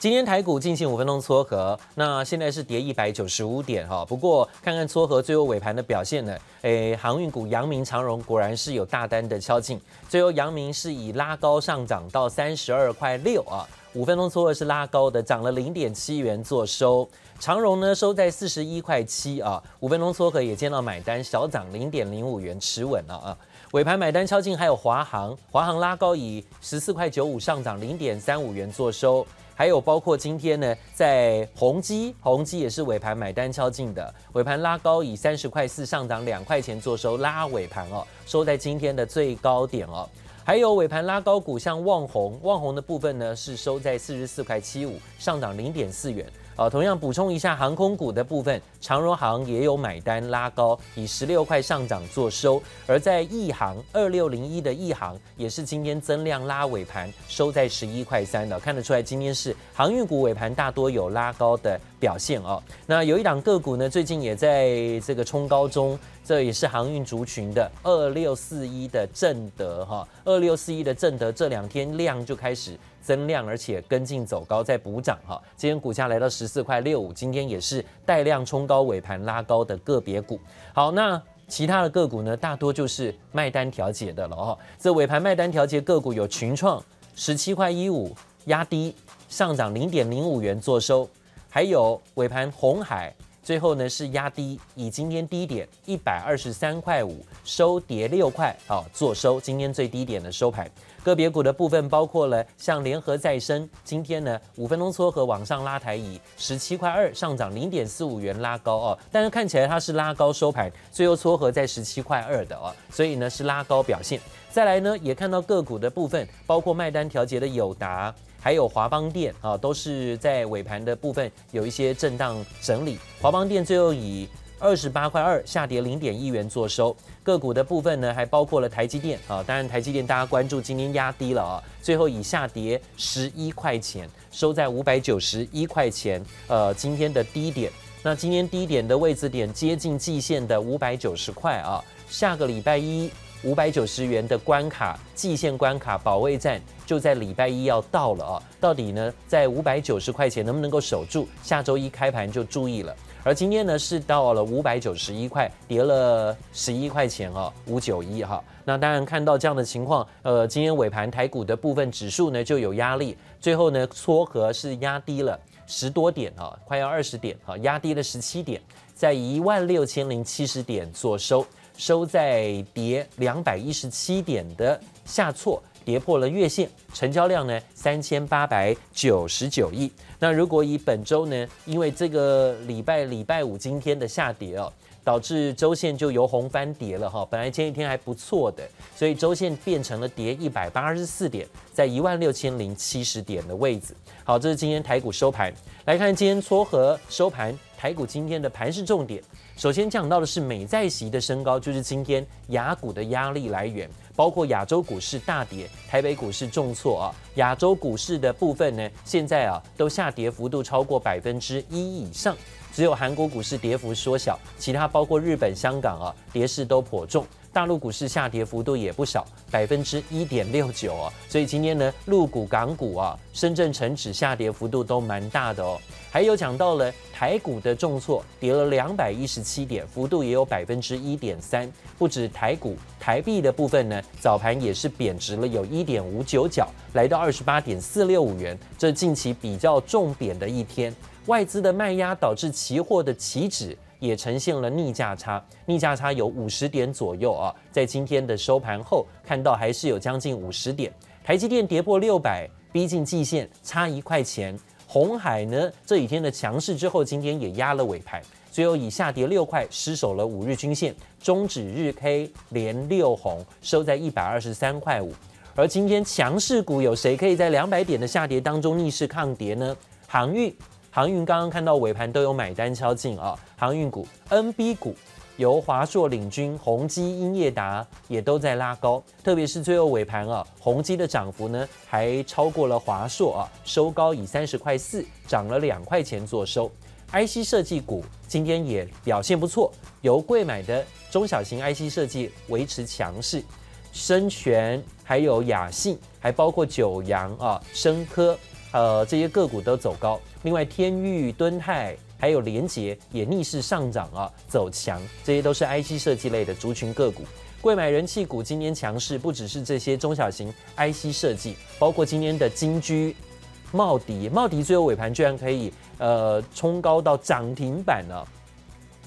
今天台股进行五分钟撮合，那现在是跌一百九十五点哈。不过看看撮合最后尾盘的表现呢，诶，航运股阳明长荣果然是有大单的敲进，最后阳明是以拉高上涨到三十二块六啊。五分钟撮合是拉高的，涨了零点七元做收。长荣呢收在四十一块七啊。五分钟撮合也见到买单小涨零点零五元持稳了啊。尾盘买单敲进还有华航，华航拉高以十四块九五上涨零点三五元做收。还有包括今天呢，在宏基，宏基也是尾盘买单敲进的，尾盘拉高以三十块四上涨两块钱做收，拉尾盘哦，收在今天的最高点哦。还有尾盘拉高股，像旺宏，旺宏的部分呢是收在四十四块七五，上涨零点四元。啊，同样补充一下航空股的部分，长荣航也有买单拉高，以十六块上涨做收。而在亿航二六零一的亿航也是今天增量拉尾盘，收在十一块三的，看得出来今天是航运股尾盘大多有拉高的表现哦。那有一档个股呢，最近也在这个冲高中，这也是航运族群的二六四一的正德哈，二六四一的正德这两天量就开始。增量，而且跟进走高，再补涨哈。今天股价来到十四块六五，今天也是带量冲高，尾盘拉高的个别股。好，那其他的个股呢，大多就是卖单调节的了哈。这尾盘卖单调节个股有群创十七块一五压低上涨零点零五元做收，还有尾盘红海最后呢是压低，以今天低点一百二十三块五收跌六块啊做收，今天最低点的收盘。个别股的部分包括了像联合再生，今天呢五分钟撮合往上拉抬，以十七块二上涨零点四五元拉高哦，但是看起来它是拉高收盘，最后撮合在十七块二的哦，所以呢是拉高表现。再来呢也看到个股的部分，包括卖单调节的友达，还有华邦电啊，都是在尾盘的部分有一些震荡整理。华邦电最后以二十八块二下跌零点一元做收，个股的部分呢，还包括了台积电啊，当然台积电大家关注今天压低了啊，最后以下跌十一块钱收在五百九十一块钱，呃，今天的低点，那今天低点的位置点接近季线的五百九十块啊，下个礼拜一五百九十元的关卡，季线关卡保卫战就在礼拜一要到了啊，到底呢在五百九十块钱能不能够守住？下周一开盘就注意了。而今天呢是到了五百九十一块，跌了十一块钱啊，五九一哈。那当然看到这样的情况，呃，今天尾盘台股的部分指数呢就有压力，最后呢撮合是压低了十多点啊，快要二十点啊，压低了十七点，在一万六千零七十点做收，收在跌两百一十七点的下挫。跌破了月线，成交量呢三千八百九十九亿。那如果以本周呢，因为这个礼拜礼拜五今天的下跌哦，导致周线就由红翻跌了哈。本来前一天还不错的，所以周线变成了跌一百八十四点，在一万六千零七十点的位置。好，这是今天台股收盘。来看今天撮合收盘，台股今天的盘是重点。首先讲到的是美债息的升高，就是今天雅股的压力来源。包括亚洲股市大跌，台北股市重挫啊。亚洲股市的部分呢，现在啊都下跌幅度超过百分之一以上，只有韩国股市跌幅缩小，其他包括日本、香港啊跌势都颇重。大陆股市下跌幅度也不少，百分之一点六九哦。所以今天呢，陆股、港股啊，深圳成指下跌幅度都蛮大的哦。还有讲到了台股的重挫，跌了两百一十七点，幅度也有百分之一点三。不止台股，台币的部分呢，早盘也是贬值了有一点五九角，来到二十八点四六五元，这近期比较重贬的一天。外资的卖压导致期货的期指。也呈现了逆价差，逆价差有五十点左右啊，在今天的收盘后看到还是有将近五十点。台积电跌破六百，逼近季线，差一块钱。红海呢这几天的强势之后，今天也压了尾盘，最后以下跌六块失守了五日均线，终止日 K 连六红，收在一百二十三块五。而今天强势股有谁可以在两百点的下跌当中逆势抗跌呢？航运。航运刚刚看到尾盘都有买单敲进啊，航运股、NB 股由华硕领军，宏基、英业达也都在拉高，特别是最后尾盘啊，宏基的涨幅呢还超过了华硕啊，收高以三十块四涨了两块钱做收。IC 设计股今天也表现不错，由贵买的中小型 IC 设计维持强势，深全还有雅信，还包括九阳啊、深科。呃这些个股都走高。另外，天钰、敦泰还有联杰也逆势上涨啊，走强，这些都是 IC 设计类的族群个股。贵买人气股今天强势，不只是这些中小型 IC 设计，包括今天的金居、茂迪，茂迪最后尾盘居然可以呃冲高到涨停板了。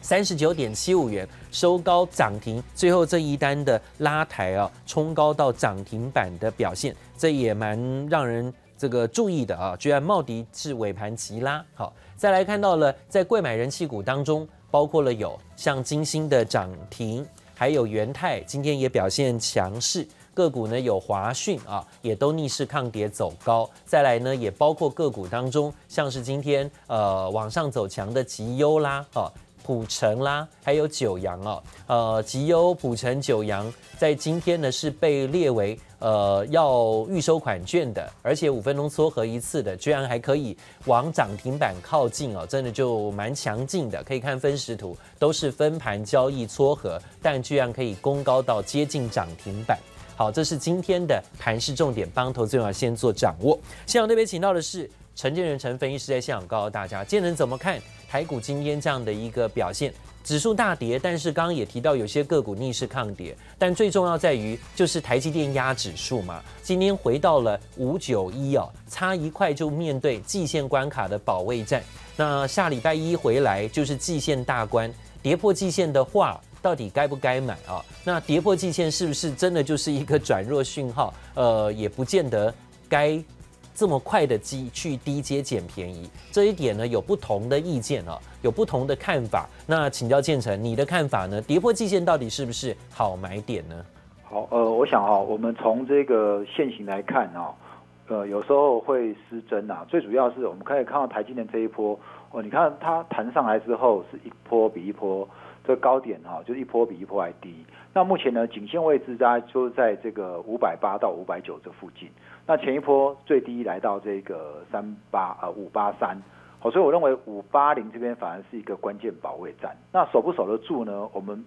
三十九点七五元收高涨停，最后这一单的拉抬啊，冲高到涨停板的表现，这也蛮让人这个注意的啊。居然茂迪是尾盘急拉，好，再来看到了在贵买人气股当中，包括了有像金星的涨停，还有元泰今天也表现强势，个股呢有华讯啊，也都逆势抗跌走高。再来呢，也包括个股当中，像是今天呃往上走强的吉优啦，啊。普城啦，还有九阳哦，呃，集优、普城、九阳，在今天呢是被列为呃要预收款券的，而且五分钟撮合一次的，居然还可以往涨停板靠近哦，真的就蛮强劲的。可以看分时图，都是分盘交易撮合，但居然可以攻高到接近涨停板。好，这是今天的盘势重点，帮投资者先做掌握。现场那边请到的是陈建仁陈分析师在现场告诉大家，建仁怎么看？台股今天这样的一个表现，指数大跌，但是刚刚也提到有些个股逆势抗跌，但最重要在于就是台积电压指数嘛，今天回到了五九一哦，差一块就面对季线关卡的保卫战。那下礼拜一回来就是季线大关，跌破季线的话，到底该不该买啊？那跌破季线是不是真的就是一个转弱讯号？呃，也不见得该。这么快的机去低阶捡便宜，这一点呢有不同的意见啊，有不同的看法。那请教建成，你的看法呢？跌破季线到底是不是好买点呢？好，呃，我想哈、哦，我们从这个线型来看啊、哦，呃，有时候会失真啊。最主要是我们可以看到台积电这一波哦，你看它弹上来之后是一波比一波，这高点哈、哦，就是一波比一波还低。那目前呢，颈线位置大概就在这个五百八到五百九这附近。那前一波最低来到这个三八呃五八三，好，所以我认为五八零这边反而是一个关键保卫战。那守不守得住呢？我们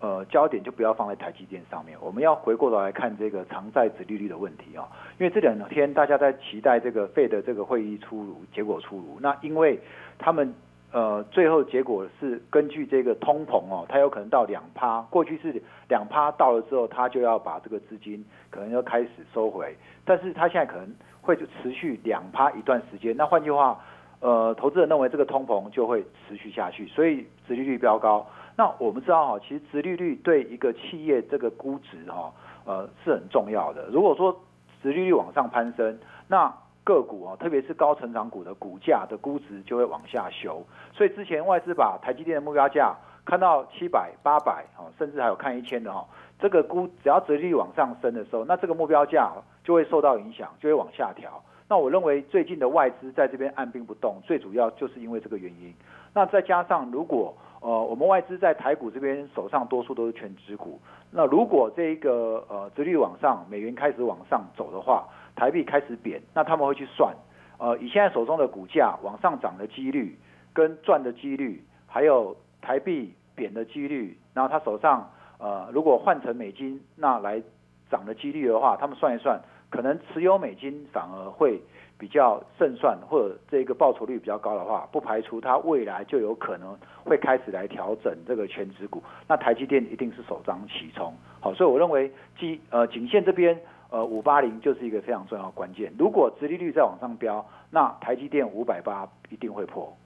呃焦点就不要放在台积电上面，我们要回过头来看这个长债殖利率的问题啊、哦。因为这两天大家在期待这个费的这个会议出炉结果出炉，那因为他们。呃，最后结果是根据这个通膨哦，它有可能到两趴，过去是两趴到了之后，它就要把这个资金可能要开始收回，但是它现在可能会持续两趴一段时间。那换句话，呃，投资人认为这个通膨就会持续下去，所以殖利率飙高。那我们知道哈，其实殖利率对一个企业这个估值哈，呃，是很重要的。如果说殖利率往上攀升，那个股啊，特别是高成长股的股价的估值就会往下修，所以之前外资把台积电的目标价看到七百、八百，甚至还有看一千的哈，这个估只要折利率往上升的时候，那这个目标价就会受到影响，就会往下调。那我认为最近的外资在这边按兵不动，最主要就是因为这个原因。那再加上如果呃我们外资在台股这边手上多数都是全值股，那如果这一个呃殖率往上，美元开始往上走的话。台币开始贬，那他们会去算，呃，以现在手中的股价往上涨的几率，跟赚的几率，还有台币贬的几率，然后他手上，呃，如果换成美金，那来涨的几率的话，他们算一算，可能持有美金反而会比较胜算，或者这个报酬率比较高的话，不排除它未来就有可能会开始来调整这个全值股，那台积电一定是首当其冲，好，所以我认为，基呃颈线这边。呃，五八零就是一个非常重要的关键。如果殖利率再往上飙，那台积电五百八一定会破。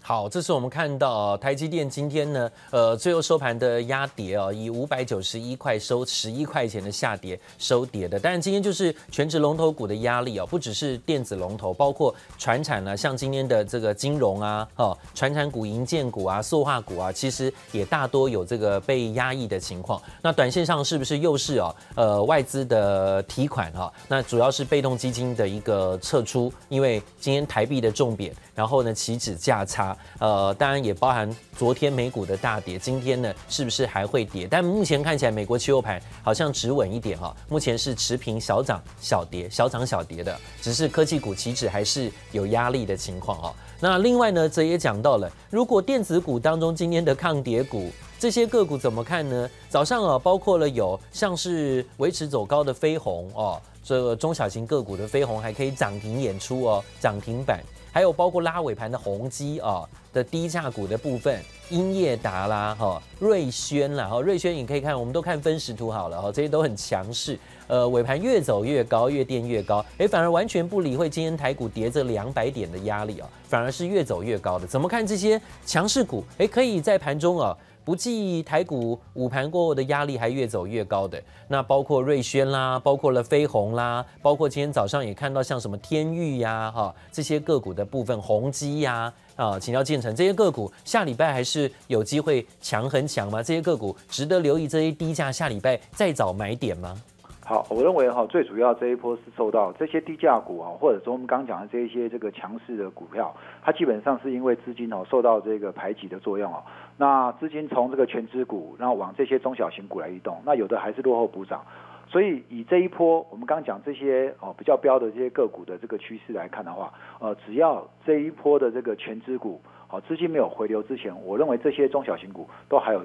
好，这是我们看到台积电今天呢，呃，最后收盘的压跌哦，以五百九十一块收十一块钱的下跌收跌的。但是今天就是全职龙头股的压力哦，不只是电子龙头，包括传产呢，像今天的这个金融啊，哦，传产股、银建股啊、塑化股啊，其实也大多有这个被压抑的情况。那短线上是不是又是哦，呃，外资的提款哈？那主要是被动基金的一个撤出，因为今天台币的重贬，然后呢，期指价差。呃，当然也包含昨天美股的大跌，今天呢是不是还会跌？但目前看起来，美国期货盘好像止稳一点哈，目前是持平小涨小跌，小涨小跌的，只是科技股期指还是有压力的情况哈。那另外呢，则也讲到了，如果电子股当中今天的抗跌股。这些个股怎么看呢？早上啊，包括了有像是维持走高的飞鸿哦，这个中小型个股的飞鸿还可以涨停演出哦，涨停板。还有包括拉尾盘的宏基啊的低价股的部分，英业达啦哈，瑞轩啦哈，瑞轩你可以看，我们都看分时图好了哈，这些都很强势，呃，尾盘越走越高，越垫越高，哎，反而完全不理会今天台股跌这两百点的压力啊，反而是越走越高的。怎么看这些强势股？哎，可以在盘中啊。不计台股午盘过后的压力，还越走越高的，那包括瑞轩啦，包括了飞鸿啦，包括今天早上也看到像什么天域呀，哈这些个股的部分，宏基呀，啊，请教建成，这些个股下礼拜还是有机会强很强吗？这些个股值得留意，这些低价下礼拜再找买点吗？好，我认为哈，最主要这一波是受到这些低价股啊，或者说我们刚刚讲的这一些这个强势的股票，它基本上是因为资金哦受到这个排挤的作用哦。那资金从这个全值股，然后往这些中小型股来移动，那有的还是落后补涨。所以以这一波我们刚刚讲这些哦比较标的这些个股的这个趋势来看的话，呃，只要这一波的这个全值股好资金没有回流之前，我认为这些中小型股都还有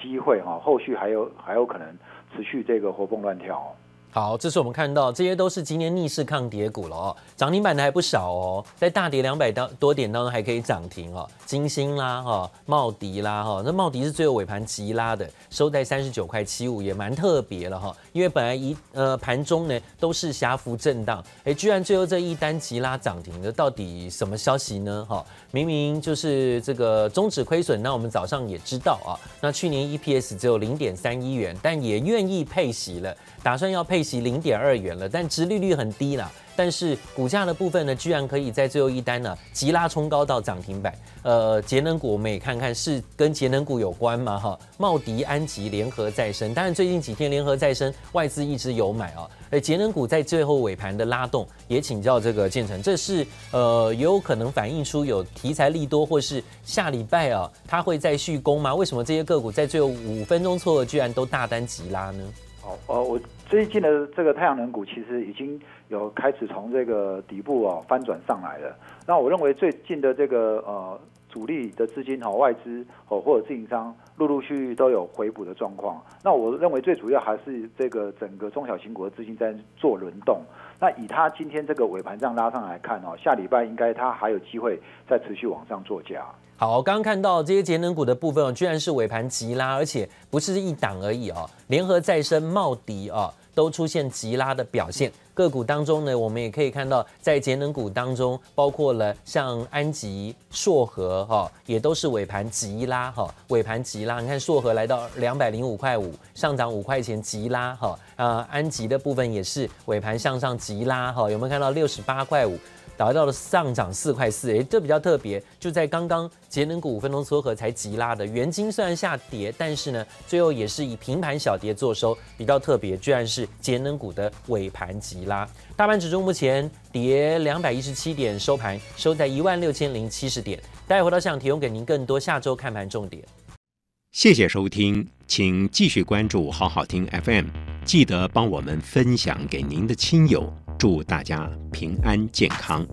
机会哈，后续还有还有可能。持续这个活蹦乱跳。好，这是我们看到这些都是今年逆势抗跌股了哦，涨停板的还不少哦，在大跌两百多点当中还可以涨停哦，金星啦哈，茂迪啦哈，那茂迪是最后尾盘急拉的，收在三十九块七五，也蛮特别了哈，因为本来一呃盘中呢都是狭幅震荡，哎，居然最后这一单急拉涨停的，到底什么消息呢？哈，明明就是这个终止亏损，那我们早上也知道啊，那去年 EPS 只有零点三一元，但也愿意配息了，打算要配。配息零点二元了，但殖利率很低啦。但是股价的部分呢，居然可以在最后一单呢急拉冲高到涨停板。呃，节能股我们也看看是跟节能股有关吗？哈，茂迪、安吉、联合再生，当然最近几天联合再生外资一直有买啊。而节能股在最后尾盘的拉动，也请教这个建成，这是呃也有可能反映出有题材利多，或是下礼拜啊它会再续攻吗？为什么这些个股在最后五分钟撮合居然都大单急拉呢？好，呃，我。最近的这个太阳能股其实已经有开始从这个底部哦翻转上来了。那我认为最近的这个呃主力的资金哈外资哦或者自营商陆陆续续都有回补的状况。那我认为最主要还是这个整个中小型股的资金在做轮动。那以它今天这个尾盘这样拉上来看哦，下礼拜应该它还有机会再持续往上做价。好，刚刚看到这些节能股的部分哦，居然是尾盘急拉，而且不是一档而已哦。联合再生、茂迪啊，都出现急拉的表现。个股当中呢，我们也可以看到，在节能股当中，包括了像安吉、硕和哈，也都是尾盘急拉哈，尾盘急拉。你看硕和来到两百零五块五，上涨五块钱急拉哈。啊，安吉的部分也是尾盘向上急拉哈，有没有看到六十八块五？达到了上涨四块四，哎，这比较特别，就在刚刚节能股五分钟撮合才急拉的，元金虽然下跌，但是呢，最后也是以平盘小跌作收，比较特别，居然是节能股的尾盘急拉。大盘指数目前跌两百一十七点，收盘收在一万六千零七十点。待会回到现场提供给您更多下周看盘重点。谢谢收听，请继续关注好好听 FM，记得帮我们分享给您的亲友。祝大家平安健康。